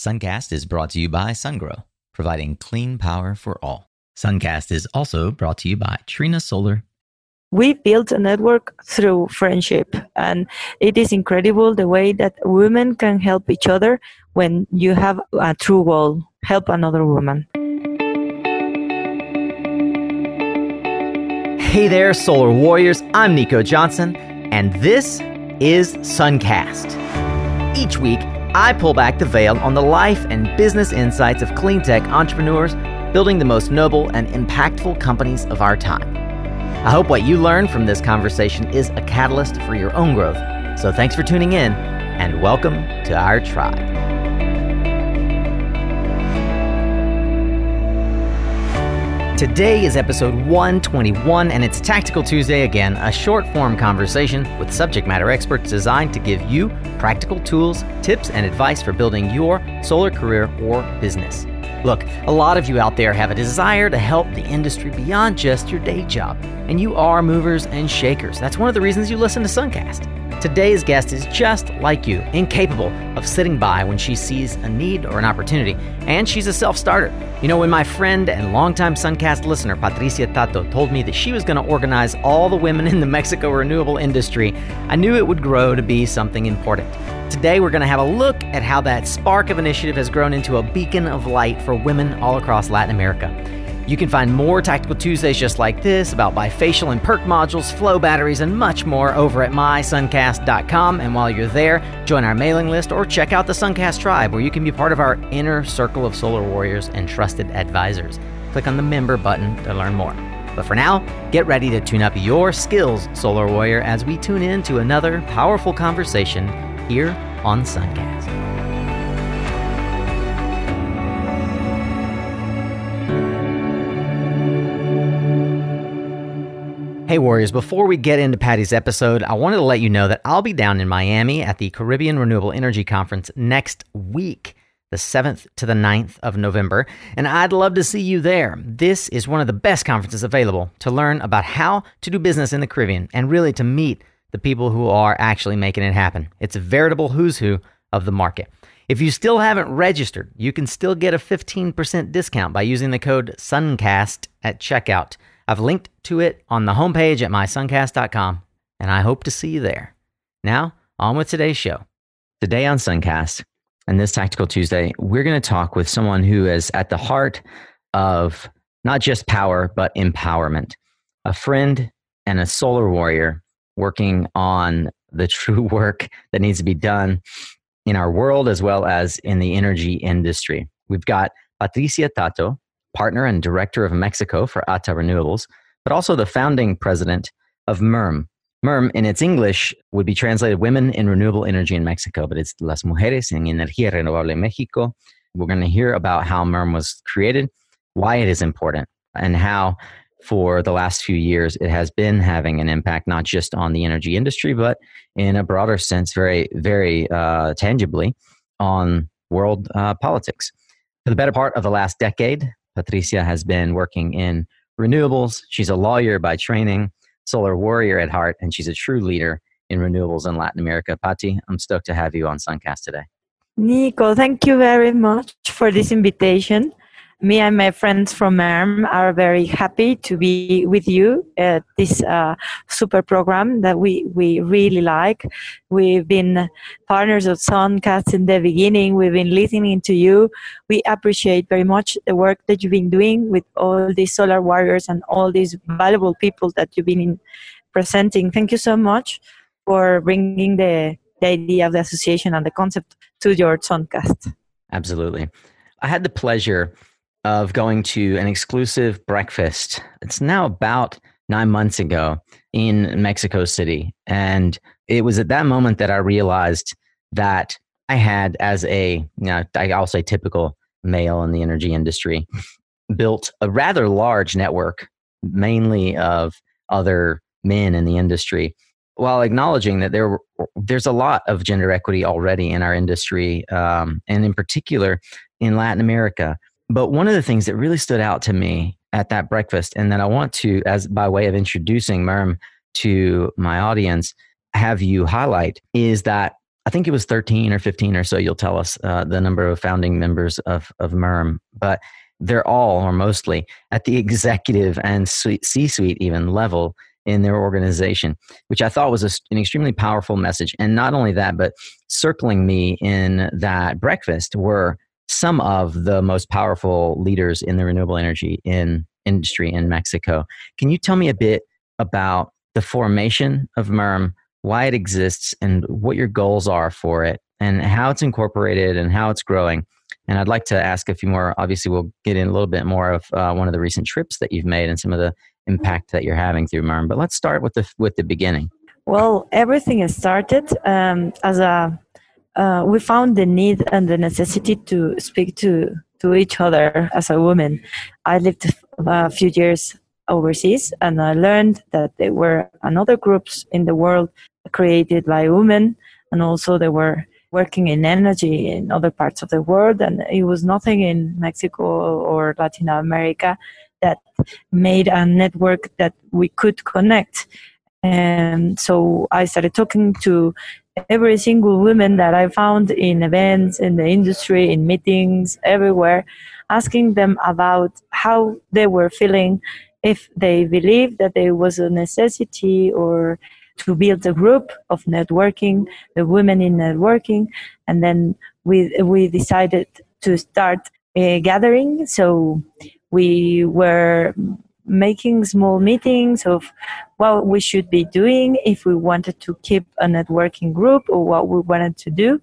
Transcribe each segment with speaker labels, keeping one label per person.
Speaker 1: Suncast is brought to you by SunGrow, providing clean power for all. Suncast is also brought to you by Trina Solar.
Speaker 2: We built a network through friendship, and it is incredible the way that women can help each other when you have a true goal help another woman.
Speaker 3: Hey there, Solar Warriors. I'm Nico Johnson, and this is Suncast. Each week, I pull back the veil on the life and business insights of clean tech entrepreneurs building the most noble and impactful companies of our time. I hope what you learn from this conversation is a catalyst for your own growth. So thanks for tuning in, and welcome to our tribe. Today is episode 121, and it's Tactical Tuesday again, a short form conversation with subject matter experts designed to give you practical tools, tips, and advice for building your solar career or business. Look, a lot of you out there have a desire to help the industry beyond just your day job, and you are movers and shakers. That's one of the reasons you listen to Suncast. Today's guest is just like you, incapable of sitting by when she sees a need or an opportunity, and she's a self starter. You know, when my friend and longtime Suncast listener, Patricia Tatto, told me that she was going to organize all the women in the Mexico renewable industry, I knew it would grow to be something important. Today, we're going to have a look at how that spark of initiative has grown into a beacon of light for women all across Latin America. You can find more Tactical Tuesdays just like this about bifacial and PERC modules, flow batteries, and much more over at mysuncast.com. And while you're there, join our mailing list or check out the Suncast Tribe, where you can be part of our inner circle of solar warriors and trusted advisors. Click on the member button to learn more. But for now, get ready to tune up your skills, Solar Warrior, as we tune in to another powerful conversation here on Suncast. Hey, Warriors, before we get into Patty's episode, I wanted to let you know that I'll be down in Miami at the Caribbean Renewable Energy Conference next week, the 7th to the 9th of November, and I'd love to see you there. This is one of the best conferences available to learn about how to do business in the Caribbean and really to meet the people who are actually making it happen. It's a veritable who's who of the market. If you still haven't registered, you can still get a 15% discount by using the code SUNCAST at checkout. I've linked to it on the homepage at mysuncast.com, and I hope to see you there. Now, on with today's show. Today on Suncast, and this Tactical Tuesday, we're going to talk with someone who is at the heart of not just power, but empowerment. A friend and a solar warrior working on the true work that needs to be done in our world as well as in the energy industry. We've got Patricia Tatto, partner and director of Mexico for ATA Renewables, but also the founding president of MERM. MERM, in its English, would be translated Women in Renewable Energy in Mexico, but it's Las Mujeres en Energía Renovable en México. We're going to hear about how MERM was created, why it is important, and how for the last few years it has been having an impact not just on the energy industry, but in a broader sense, very, very uh, tangibly on world uh, politics. For the better part of the last decade, Patricia has been working in renewables. She's a lawyer by training, solar warrior at heart, and she's a true leader in renewables in Latin America. Pati, I'm stoked to have you on Suncast today.
Speaker 2: Nico, thank you very much for this invitation me and my friends from MERM are very happy to be with you at this uh, super program that we, we really like. We've been partners of Suncast in the beginning. We've been listening to you. We appreciate very much the work that you've been doing with all these solar warriors and all these valuable people that you've been presenting. Thank you so much for bringing the, the idea of the association and the concept to your Suncast.
Speaker 3: Absolutely. I had the pleasure of going to an exclusive breakfast. It's now about nine months ago in Mexico City. And it was at that moment that I realized that I had, as a, you know, I'll say typical male in the energy industry, built a rather large network, mainly of other men in the industry, while acknowledging that there there's a lot of gender equity already in our industry, um, and in particular in Latin America. But one of the things that really stood out to me at that breakfast, and that I want to, as by way of introducing MERM to my audience, have you highlight is that I think it was 13 or 15 or so. You'll tell us uh, the number of founding members of, of MERM, but they're all or mostly at the executive and C suite even level in their organization, which I thought was a, an extremely powerful message. And not only that, but circling me in that breakfast were some of the most powerful leaders in the renewable energy in industry in Mexico. Can you tell me a bit about the formation of MERM, why it exists, and what your goals are for it, and how it's incorporated and how it's growing? And I'd like to ask a few more. Obviously, we'll get in a little bit more of uh, one of the recent trips that you've made and some of the impact that you're having through MERM. But let's start with the with the beginning.
Speaker 2: Well, everything has started um, as a. Uh, we found the need and the necessity to speak to to each other as a woman. I lived a few years overseas, and I learned that there were another groups in the world created by women, and also there were working in energy in other parts of the world, and it was nothing in Mexico or Latin America that made a network that we could connect. And so I started talking to every single woman that I found in events, in the industry, in meetings, everywhere, asking them about how they were feeling, if they believed that there was a necessity or to build a group of networking, the women in networking, and then we we decided to start a gathering. So we were making small meetings of what we should be doing if we wanted to keep a networking group or what we wanted to do.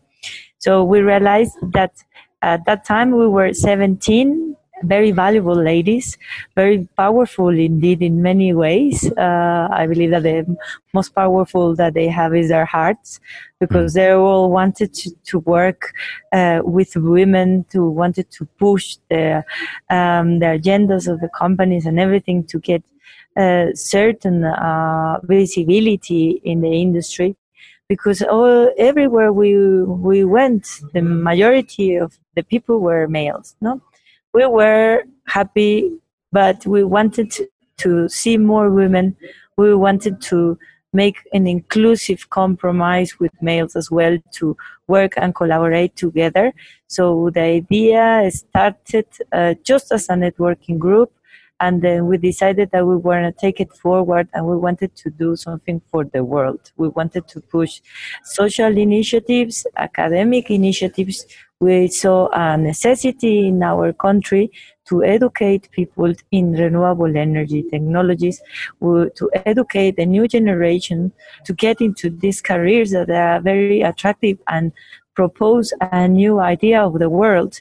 Speaker 2: So we realized that at that time we were 17 very valuable ladies, very powerful indeed in many ways. Uh, I believe that the most powerful that they have is their hearts, because they all wanted to, to work uh, with women, to wanted to push the um, the agendas of the companies and everything to get uh, certain uh, visibility in the industry. Because all, everywhere we we went, the majority of the people were males, no we were happy, but we wanted to see more women. We wanted to make an inclusive compromise with males as well to work and collaborate together. So the idea started uh, just as a networking group, and then we decided that we want to take it forward and we wanted to do something for the world. We wanted to push social initiatives, academic initiatives we saw a necessity in our country to educate people in renewable energy technologies, to educate the new generation to get into these careers that are very attractive and propose a new idea of the world.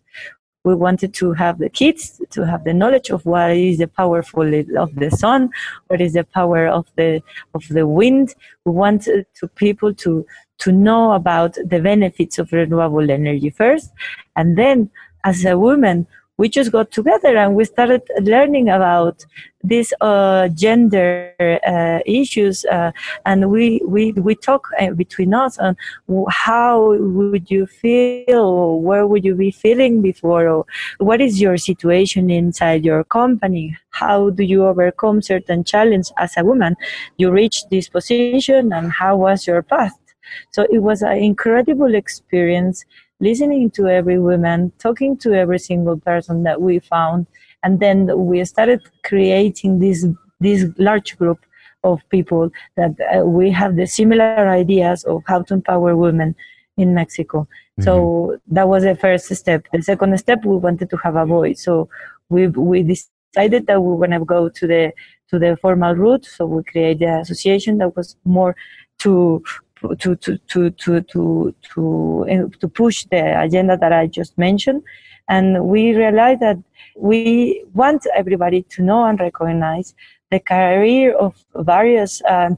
Speaker 2: We wanted to have the kids to have the knowledge of what is the powerful of the sun, what is the power of the of the wind. We wanted to people to to know about the benefits of renewable energy first. And then, as a woman, we just got together and we started learning about these uh, gender uh, issues uh, and we, we, we talk uh, between us on how would you feel or where would you be feeling before or what is your situation inside your company? How do you overcome certain challenges as a woman? You reach this position and how was your path? So it was an incredible experience listening to every woman, talking to every single person that we found, and then we started creating this this large group of people that uh, we have the similar ideas of how to empower women in Mexico. Mm-hmm. So that was the first step. The second step, we wanted to have a voice. So we we decided that we were going to go to the to the formal route. So we created an association that was more to to to to to to to, eh, to push the agenda that I just mentioned, and we realized that we want everybody to know and recognize the career of various uh,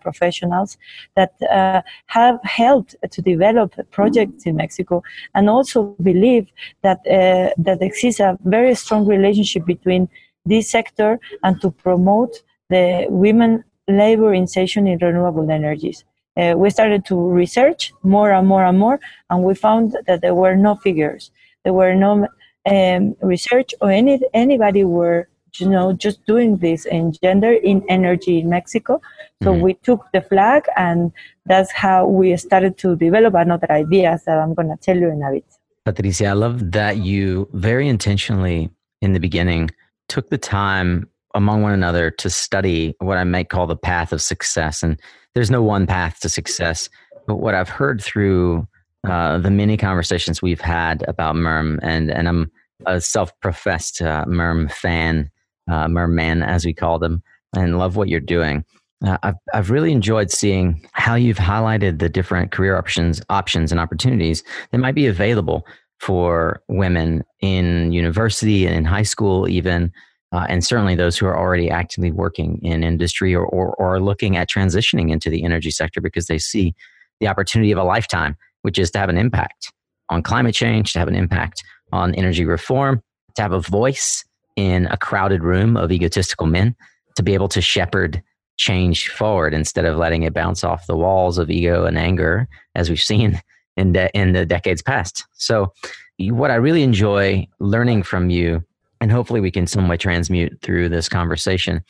Speaker 2: professionals that uh, have helped to develop projects in Mexico, and also believe that uh, that exists a very strong relationship between this sector and to promote the women labor insertion in renewable energies uh, we started to research more and more and more, and we found that there were no figures. There were no um, research or any anybody were you know just doing this in gender in energy in mexico so mm-hmm. we took the flag and that's how we started to develop another ideas that i'm going to tell you in a bit
Speaker 3: patricia i love that you very intentionally in the beginning took the time among one another to study what i might call the path of success and there's no one path to success but what i've heard through uh, the many conversations we've had about MERM, and and I'm a self-professed uh, MERM fan, uh, MERM man as we call them, and love what you're doing. Uh, I've I've really enjoyed seeing how you've highlighted the different career options options and opportunities that might be available for women in university and in high school even. Uh, and certainly those who are already actively working in industry or, or, or looking at transitioning into the energy sector because they see the opportunity of a lifetime which is to have an impact on climate change, to have an impact on energy reform, to have a voice in a crowded room of egotistical men, to be able to shepherd change forward instead of letting it bounce off the walls of ego and anger, as we've seen in the, in the decades past. So, what I really enjoy learning from you, and hopefully we can some way transmute through this conversation,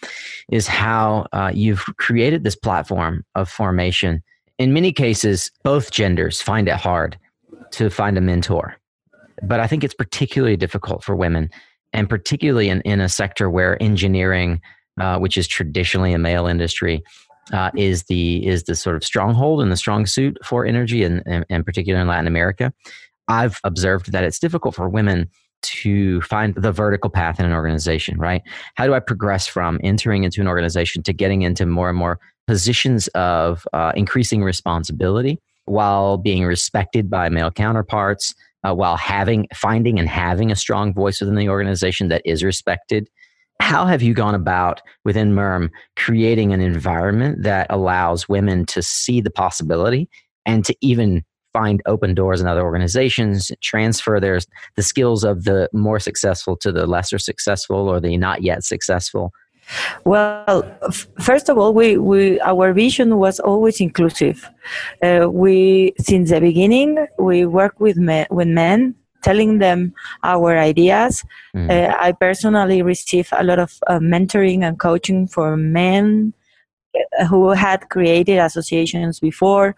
Speaker 3: is how uh, you've created this platform of formation in many cases, both genders find it hard to find a mentor. But I think it's particularly difficult for women, and particularly in, in a sector where engineering, uh, which is traditionally a male industry, uh, is the is the sort of stronghold and the strong suit for energy, and, and, and particularly in Latin America. I've observed that it's difficult for women to find the vertical path in an organization, right? How do I progress from entering into an organization to getting into more and more positions of uh, increasing responsibility while being respected by male counterparts, uh, while having finding and having a strong voice within the organization that is respected. How have you gone about within MERM creating an environment that allows women to see the possibility and to even find open doors in other organizations, transfer their the skills of the more successful to the lesser successful or the not yet successful?
Speaker 2: Well, f- first of all, we, we our vision was always inclusive. Uh, we since the beginning we work with men, with men, telling them our ideas. Mm. Uh, I personally receive a lot of uh, mentoring and coaching for men uh, who had created associations before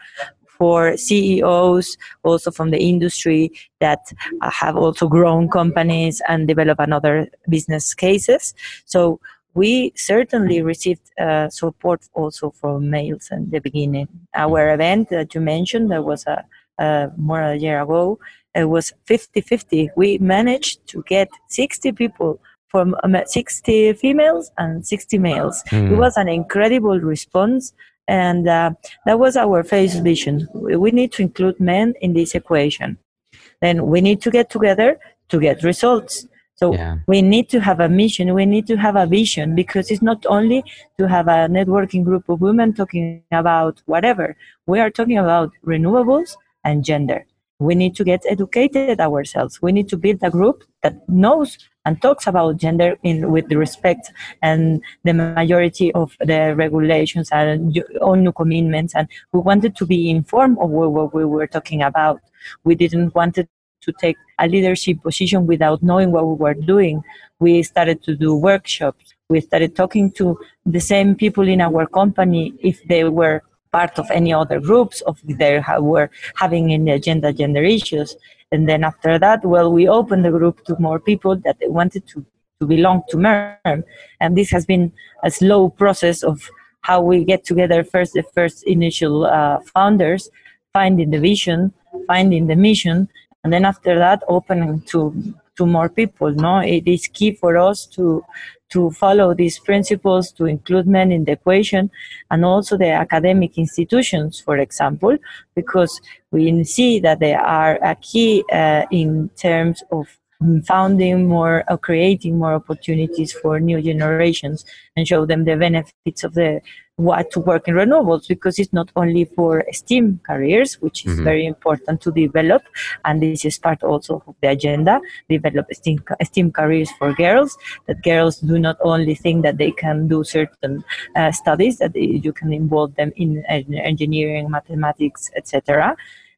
Speaker 2: for CEOs also from the industry that uh, have also grown companies and develop another business cases. So we certainly received uh, support also from males in the beginning. Our event that you mentioned, that was a, a more a year ago, it was 50-50. We managed to get 60 people from um, 60 females and 60 males. Mm. It hmm. was an incredible response, and uh, that was our first vision. We need to include men in this equation. Then we need to get together to get results. So yeah. we need to have a mission, we need to have a vision because it's not only to have a networking group of women talking about whatever. We are talking about renewables and gender. We need to get educated ourselves. We need to build a group that knows and talks about gender in with respect and the majority of the regulations and ONU commitments. And we wanted to be informed of what we were talking about. We didn't want to take a leadership position without knowing what we were doing. We started to do workshops. We started talking to the same people in our company if they were part of any other groups of they were having in the agenda gender issues. And then after that, well, we opened the group to more people that they wanted to, to belong to MERM. And this has been a slow process of how we get together first, the first initial uh, founders, finding the vision, finding the mission, and then after that opening to to more people no it is key for us to to follow these principles to include men in the equation and also the academic institutions for example because we see that they are a key uh, in terms of founding more or creating more opportunities for new generations and show them the benefits of the what to work in renewables because it's not only for STEM careers, which is mm-hmm. very important to develop, and this is part also of the agenda, develop STEM, STEM careers for girls, that girls do not only think that they can do certain uh, studies, that you can involve them in engineering, mathematics, etc.,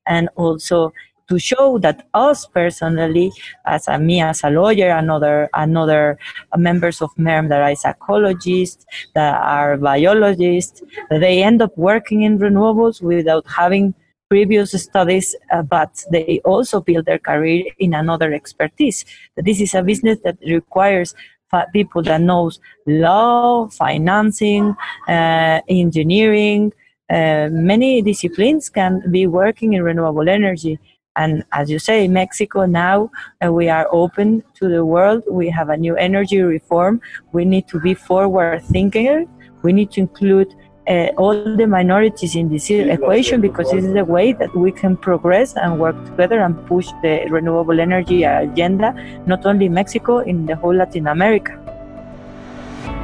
Speaker 2: and also to show that us personally, as a, me as a lawyer, another another members of MERM that are psychologists, that are biologists, they end up working in renewables without having previous studies, uh, but they also build their career in another expertise. This is a business that requires people that knows law, financing, uh, engineering, uh, many disciplines can be working in renewable energy. And as you say, Mexico now uh, we are open to the world. We have a new energy reform. We need to be forward thinking. We need to include uh, all the minorities in this equation because this is the way that we can progress and work together and push the renewable energy agenda, not only in Mexico, in the whole Latin America.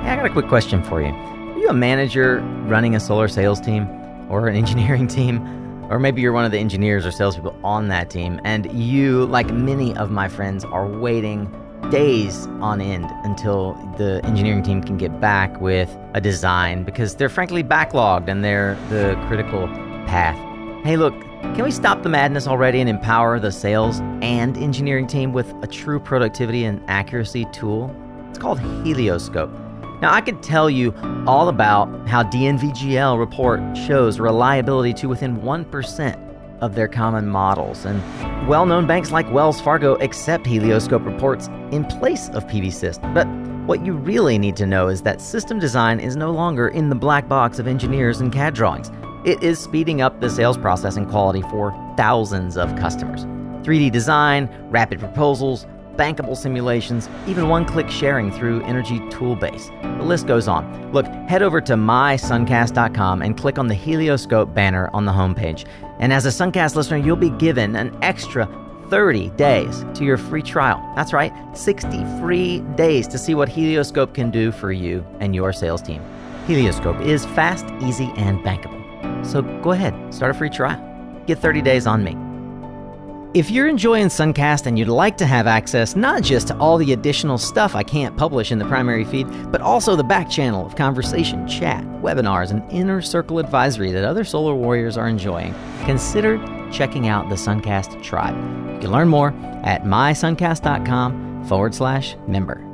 Speaker 3: Hey, I got a quick question for you. Are you a manager running a solar sales team or an engineering team? Or maybe you're one of the engineers or salespeople on that team, and you, like many of my friends, are waiting days on end until the engineering team can get back with a design because they're frankly backlogged and they're the critical path. Hey, look, can we stop the madness already and empower the sales and engineering team with a true productivity and accuracy tool? It's called Helioscope. Now, I could tell you all about how DNVGL report shows reliability to within 1% of their common models. And well known banks like Wells Fargo accept Helioscope reports in place of PVsyst. But what you really need to know is that system design is no longer in the black box of engineers and CAD drawings. It is speeding up the sales process and quality for thousands of customers. 3D design, rapid proposals, bankable simulations, even one click sharing through Energy Toolbase. The list goes on. Look, head over to mysuncast.com and click on the Helioscope banner on the homepage. And as a Suncast listener, you'll be given an extra 30 days to your free trial. That's right, 60 free days to see what Helioscope can do for you and your sales team. Helioscope is fast, easy, and bankable. So go ahead, start a free trial. Get 30 days on me. If you're enjoying Suncast and you'd like to have access not just to all the additional stuff I can't publish in the primary feed, but also the back channel of conversation, chat, webinars, and inner circle advisory that other solar warriors are enjoying, consider checking out the Suncast Tribe. You can learn more at mysuncast.com forward slash member.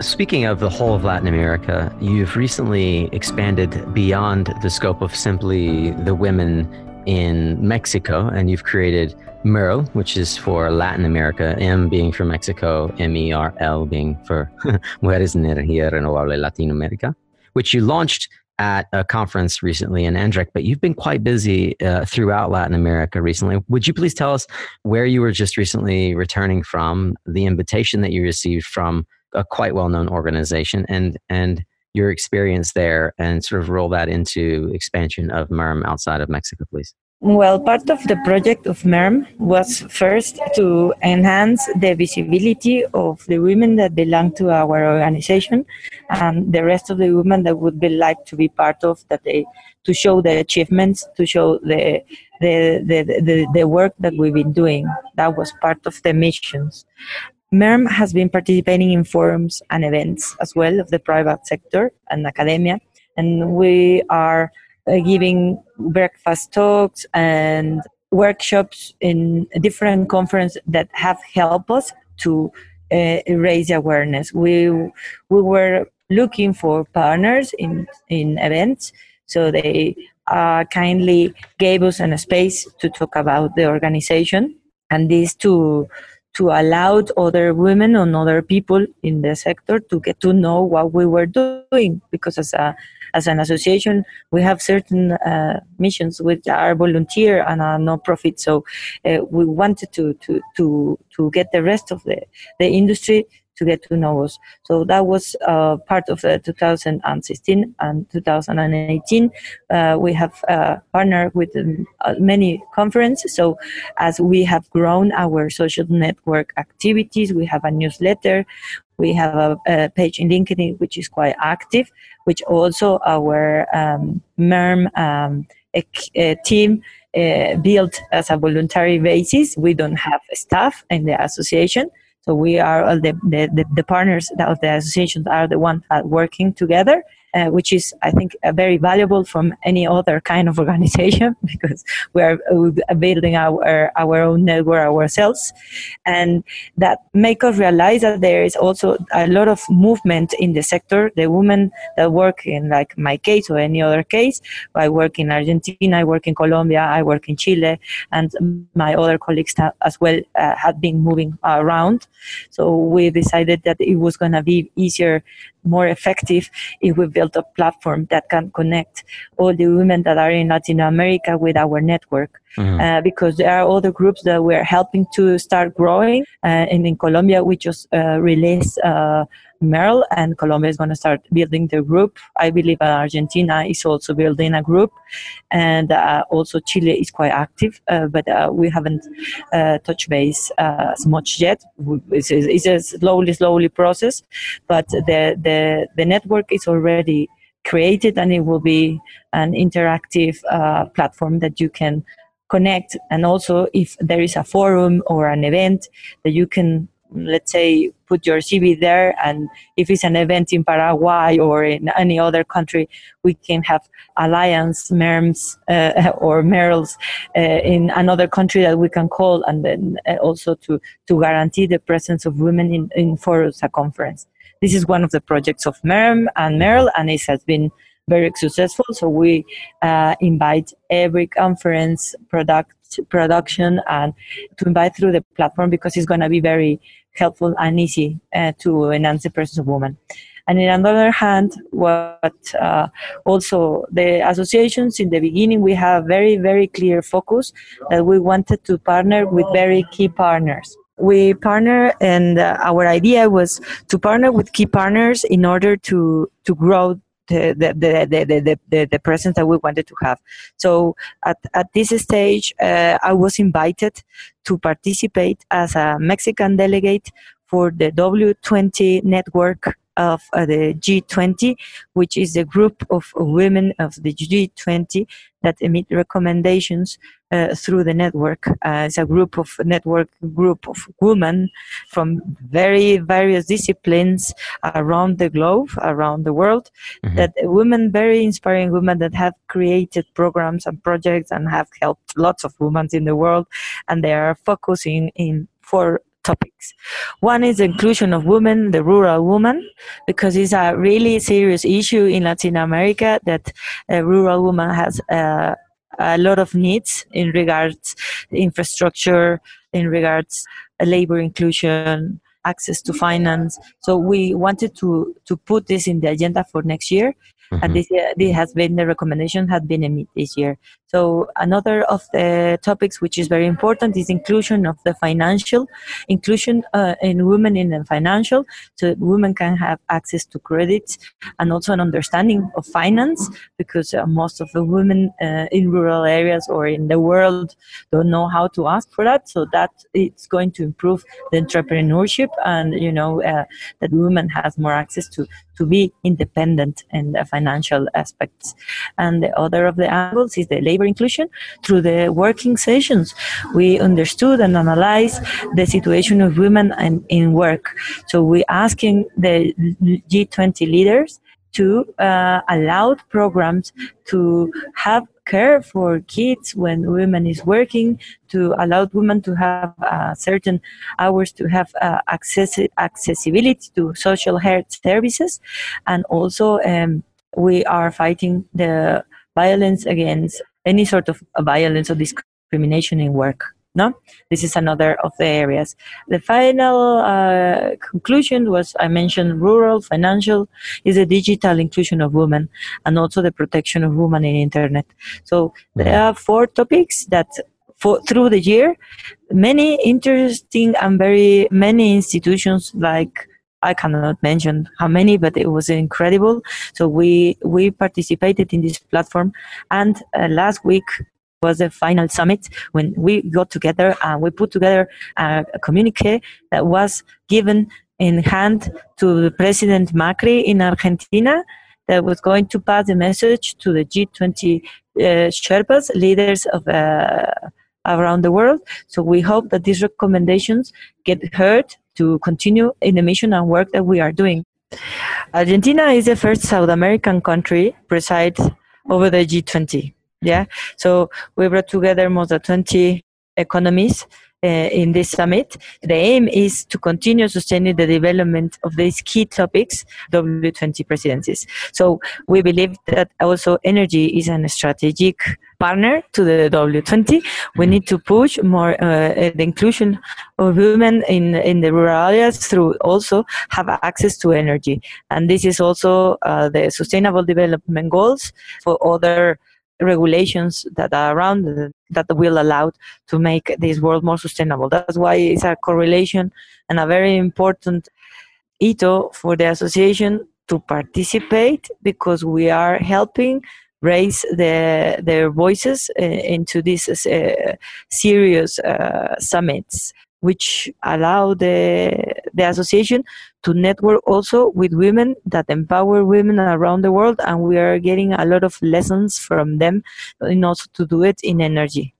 Speaker 1: Speaking of the whole of Latin America, you've recently expanded beyond the scope of simply the women in Mexico, and you've created MERL, which is for Latin America, M being for Mexico, M E R L being for Mujeres Energía Renovable Latinoamérica, which you launched at a conference recently in Andrec, but you've been quite busy uh, throughout Latin America recently. Would you please tell us where you were just recently returning from, the invitation that you received from a quite well known organization, and, and your experience there and sort of roll that into expansion of MERM outside of Mexico, please?
Speaker 2: Well, part of the project of MERM was first to enhance the visibility of the women that belong to our organization and the rest of the women that would be like to be part of that they to show the achievements, to show the the, the, the, the work that we've been doing. That was part of the missions. MERM has been participating in forums and events as well of the private sector and academia, and we are uh, giving breakfast talks and workshops in different conferences that have helped us to uh, raise awareness. We we were looking for partners in in events, so they uh, kindly gave us a space to talk about the organization and these to to allow other women and other people in the sector to get to know what we were doing. Because as a as an association we have certain uh, missions which are volunteer and are non-profit. So uh, we wanted to to to to get the rest of the the industry to get to know us. So that was uh, part of the 2016 and 2018. Uh, we have uh, partnered with um, uh, many conferences. So as we have grown our social network activities, we have a newsletter, we have a, a page in LinkedIn which is quite active, which also our um, MERM um, a, a team uh, built as a voluntary basis. We don't have staff in the association, so we are uh, all the, the, the, partners of the association are the ones working together uh, which is, I think, uh, very valuable from any other kind of organization because we are uh, building our, our own network ourselves. And that make us realize that there is also a lot of movement in the sector. The women that work in, like my case or any other case, I work in Argentina, I work in Colombia, I work in Chile, and my other colleagues as well uh, have been moving around. So we decided that it was going to be easier more effective if we build a platform that can connect all the women that are in Latin America with our network. Mm-hmm. Uh, because there are other groups that we're helping to start growing. Uh, and in Colombia, we just uh, released uh, MERL, and Colombia is going to start building the group. I believe Argentina is also building a group, and uh, also Chile is quite active, uh, but we haven't touched base as much yet. It's, it's a slowly, slowly process, but the, the, the network is already created and it will be an interactive uh, platform that you can connect and also if there is a forum or an event that you can let's say put your cv there and if it's an event in paraguay or in any other country we can have alliance merms uh, or merls uh, in another country that we can call and then uh, also to to guarantee the presence of women in in a conference this is one of the projects of merm and merl and it has been very successful. So we uh, invite every conference product production and to invite through the platform because it's going to be very helpful and easy uh, to enhance the presence of women. And on the other hand, what uh, also the associations in the beginning, we have very, very clear focus that we wanted to partner with very key partners. We partner, and uh, our idea was to partner with key partners in order to to grow the, the, the, the, the, presence that we wanted to have. So at, at this stage, uh, I was invited to participate as a Mexican delegate for the W20 network of uh, the G20, which is the group of women of the G20 that emit recommendations uh, through the network. Uh, it's a group of network group of women from very various disciplines around the globe, around the world. Mm-hmm. That women, very inspiring women that have created programs and projects and have helped lots of women in the world, and they are focusing in for topics. One is the inclusion of women, the rural woman, because it's a really serious issue in Latin America that a rural woman has uh, a lot of needs in regards infrastructure, in regards labor inclusion, access to finance. So we wanted to to put this in the agenda for next year, mm-hmm. and this, this has been the recommendation had been made this year. So another of the topics which is very important is inclusion of the financial inclusion uh, in women in the financial, so women can have access to credits and also an understanding of finance because uh, most of the women uh, in rural areas or in the world don't know how to ask for that. So that it's going to improve the entrepreneurship and you know uh, that women has more access to to be independent in the financial aspects. And the other of the angles is the labor inclusion through the working sessions. We understood and analyzed the situation of women in, in work. So we asking the G20 leaders to uh, allow programs to have care for kids when women is working to allow women to have uh, certain hours to have uh, access accessibility to social health services and also um, we are fighting the violence against any sort of violence or discrimination in work no? This is another of the areas. The final uh, conclusion was i mentioned rural financial is the digital inclusion of women and also the protection of women in internet. So there are four topics that for through the year many interesting and very many institutions like I cannot mention how many, but it was incredible. So we we participated in this platform, and uh, last week was the final summit when we got together and we put together a, a communique that was given in hand to President Macri in Argentina that was going to pass the message to the G20 uh, Sherpas, leaders of uh, around the world. So we hope that these recommendations get heard to continue in the mission and work that we are doing. Argentina is the first South American country preside over the G20. Yeah, so we brought together more than 20 economies in this summit. The aim is to continue sustaining the development of these key topics, W20 presidencies. So we believe that also energy is a strategic partner to the W20. We need to push more uh, the inclusion of women in in the rural areas through also have access to energy, and this is also uh, the Sustainable Development Goals for other regulations that are around that will allow to make this world more sustainable. That's why it's a correlation and a very important ito for the association to participate because we are helping raise the, their voices uh, into these uh, serious uh, summits which allow the, the association to network also with women that empower women around the world and we are getting a lot of lessons from them in also to do it in energy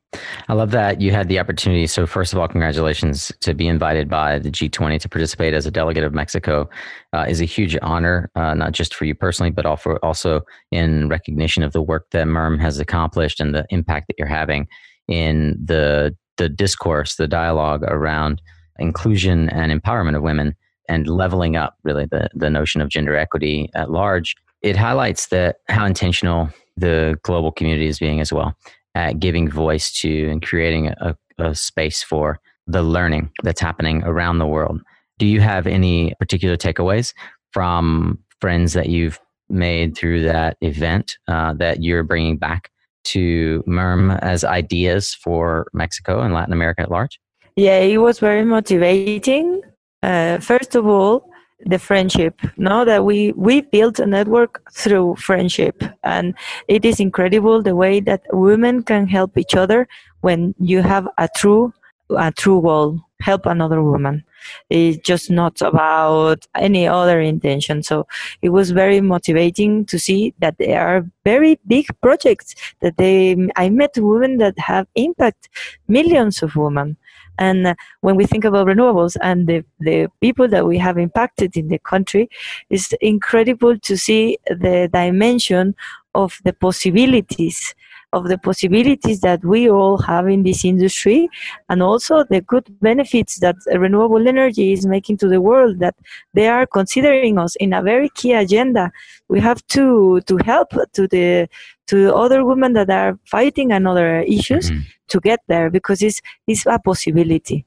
Speaker 3: I love that you had the opportunity. So, first of all, congratulations to be invited by the G20 to participate as a delegate of Mexico uh, is a huge honor, uh, not just for you personally, but also also in recognition of the work that MERM has accomplished and the impact that you're having in the the discourse, the dialogue around inclusion and empowerment of women and leveling up really the, the notion of gender equity at large. It highlights that how intentional the global community is being as well at giving voice to and creating a, a space for the learning that's happening around the world. Do you have any particular takeaways from friends that you've made through that event uh, that you're bringing back to MERM as ideas for Mexico and Latin America at large?
Speaker 2: Yeah, it was very motivating. Uh, first of all, the friendship Now that we we built a network through friendship and it is incredible the way that women can help each other when you have a true a true goal help another woman it's just not about any other intention. So it was very motivating to see that there are very big projects that they i met women that have impact millions of women. And when we think about renewables and the, the people that we have impacted in the country, it's incredible to see the dimension of the possibilities of the possibilities that we all have in this industry and also the good benefits that renewable energy is making to the world that they are considering us in a very key agenda we have to to help to the to other women that are fighting and other issues mm-hmm. to get there because it's it's a possibility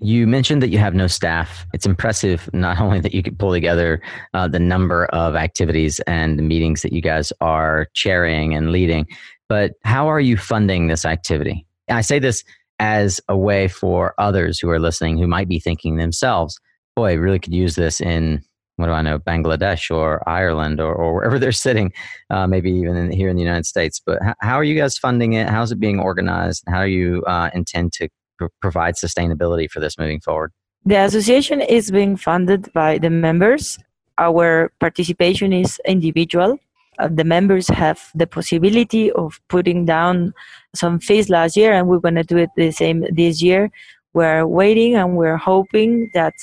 Speaker 3: you mentioned that you have no staff. It's impressive not only that you could pull together uh, the number of activities and the meetings that you guys are chairing and leading, but how are you funding this activity? I say this as a way for others who are listening who might be thinking themselves, boy, I really could use this in what do I know, Bangladesh or Ireland or, or wherever they're sitting, uh, maybe even in, here in the United States. But h- how are you guys funding it? How's it being organized? How do you uh, intend to pr- provide sustainability for this moving forward?
Speaker 2: The association is being funded by the members. Our participation is individual. Uh, the members have the possibility of putting down some fees last year, and we're going to do it the same this year. We're waiting and we're hoping that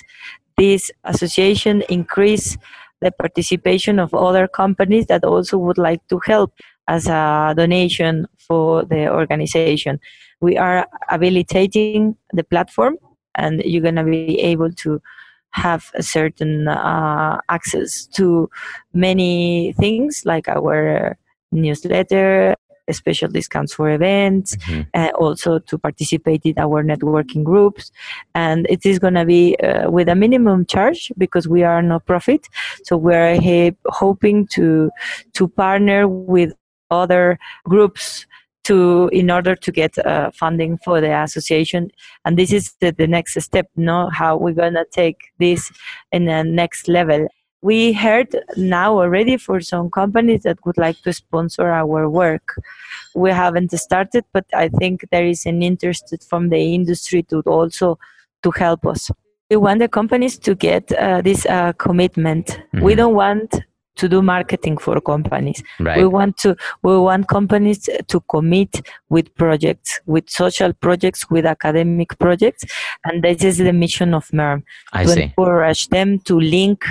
Speaker 2: this association increase the participation of other companies that also would like to help as a donation for the organization. We are habilitating the platform, and you're going to be able to have a certain uh, access to many things like our newsletter special discounts for events, mm-hmm. uh, also to participate in our networking groups. And it is going to be uh, with a minimum charge because we are no profit. So we're he- hoping to to partner with other groups to in order to get uh, funding for the association and this is the, the next step no how we're gonna take this in the next level we heard now already for some companies that would like to sponsor our work. We haven't started, but I think there is an interest from the industry to also to help us. We want the companies to get uh, this uh, commitment. Mm-hmm. We don't want to do marketing for companies.
Speaker 1: Right.
Speaker 2: We want to we want companies to commit with projects, with social projects, with academic projects, and this is the mission of MERM
Speaker 1: I
Speaker 2: to
Speaker 1: see.
Speaker 2: encourage them to link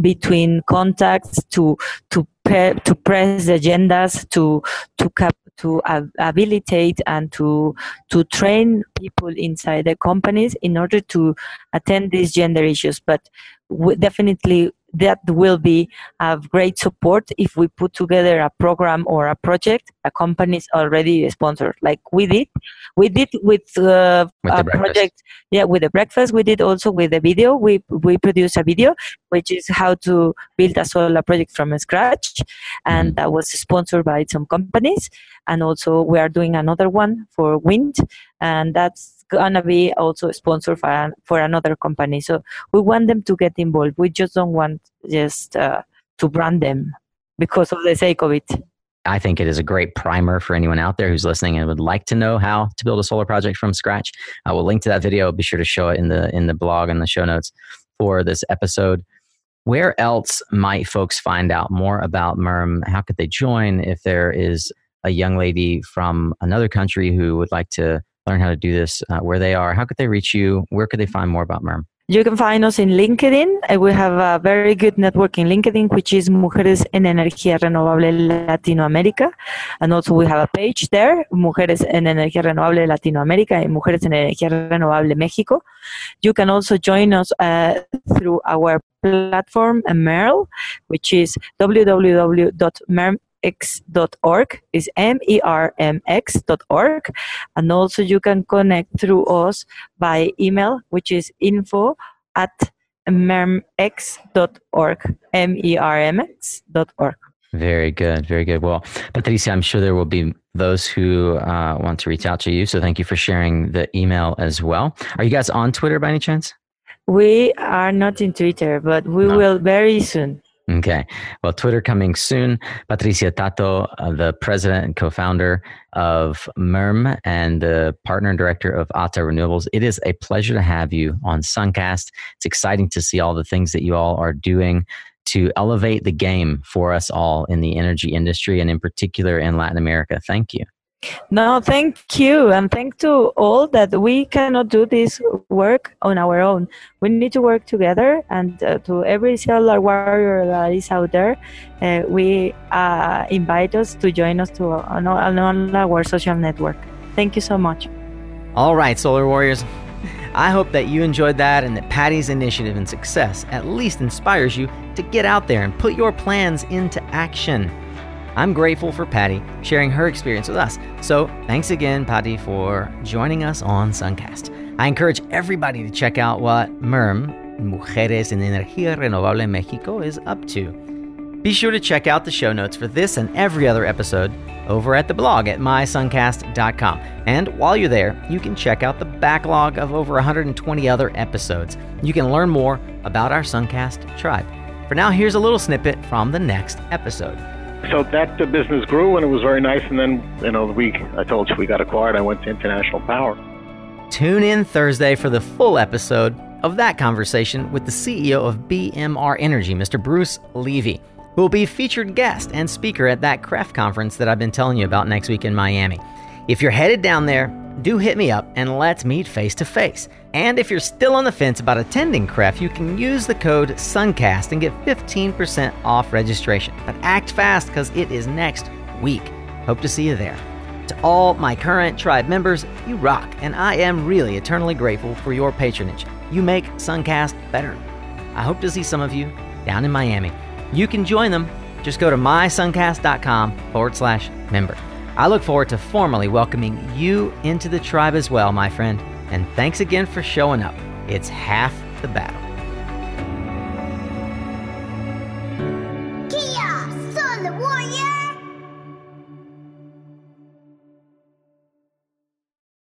Speaker 2: between contacts, to to pre- to press agendas, to to cap to ab- habilitate and to to train people inside the companies in order to attend these gender issues. But we definitely that will be of great support if we put together a program or a project a company is already sponsored. Like we did we did with, uh,
Speaker 1: With
Speaker 2: a project. Yeah with the breakfast we did also with the video. We we produced a video which is how to build a solar project from scratch and that was sponsored by some companies. And also we are doing another one for wind and that's gonna be also sponsor for, for another company so we want them to get involved we just don't want just uh, to brand them because of the sake of it
Speaker 1: I think it is a great primer for anyone out there who's listening and would like to know how to build a solar project from scratch. I will link to that video. Be sure to show it in the in the blog and the show notes for this episode. Where else might folks find out more about MERM? How could they join if there is a young lady from another country who would like to learn how to do this uh, where they are? How could they reach you? Where could they find more about MERM?
Speaker 2: You can find us in LinkedIn. Uh, We have a very good network in LinkedIn, which is Mujeres en Energía Renovable Latinoamérica. And also we have a page there, Mujeres en Energía Renovable Latinoamérica and Mujeres en Energía Renovable México. You can also join us uh, through our platform, MERL, which is www.mermx.org. is M-E-R-M-X.org. And also you can connect through us by email, which is info at mermx.org, M-E-R-M-X.org.
Speaker 1: Very good, very good. Well, Patricia, I'm sure there will be those who uh, want to reach out to you. So thank you for sharing the email as well. Are you guys on Twitter by any chance?
Speaker 2: We are not in Twitter, but we
Speaker 1: No.
Speaker 2: will very soon.
Speaker 1: Okay. Well, Twitter coming soon. Patricia Tatto, uh, the president and co-founder of MERM and the partner and director of ATA Renewables. It is a pleasure to have you on Suncast. It's exciting to see all the things that you all are doing to elevate the game for us all in the energy industry and in particular in Latin America. Thank you.
Speaker 2: No, thank you. And thank to all that we cannot do this work on our own. We need to work together. And uh, to every solar warrior that is out there, uh, we uh, invite us to join us to on on our social network. Thank you so much.
Speaker 3: All right, Solar Warriors. I hope that you enjoyed that and that Patty's initiative and success at least inspires you to get out there and put your plans into action. I'm grateful for Patty sharing her experience with us. So, thanks again, Patty, for joining us on Suncast. I encourage everybody to check out what MERM, Mujeres en Energía Renovable Mexico, is up to. Be sure to check out the show notes for this and every other episode over at the blog at mysuncast.com. And while you're there, you can check out the backlog of over 120 other episodes. You can learn more about our Suncast tribe. For now, here's a little snippet from the next episode.
Speaker 4: So that the business grew and it was very nice. And then, you know, the week I told you we got acquired, I went to International Power.
Speaker 3: Tune in Thursday for the full episode of that conversation with the CEO of BMR Energy, Mr. Bruce Levy, who will be featured guest and speaker at that CREF conference that I've been telling you about next week in Miami. If you're headed down there, do hit me up and let's meet face to face. And if you're still on the fence about attending CREF, you can use the code SUNCAST and get 15% off registration. But act fast because it is next week. Hope to see you there. To all my current tribe members, you rock, and I am really eternally grateful for your patronage. You make Suncast better. I hope to see some of you down in Miami. You can join them. Just go to mysuncast.com forward slash member. I look forward to formally welcoming you into the tribe as well, my friend. And thanks again for showing up. It's half the battle.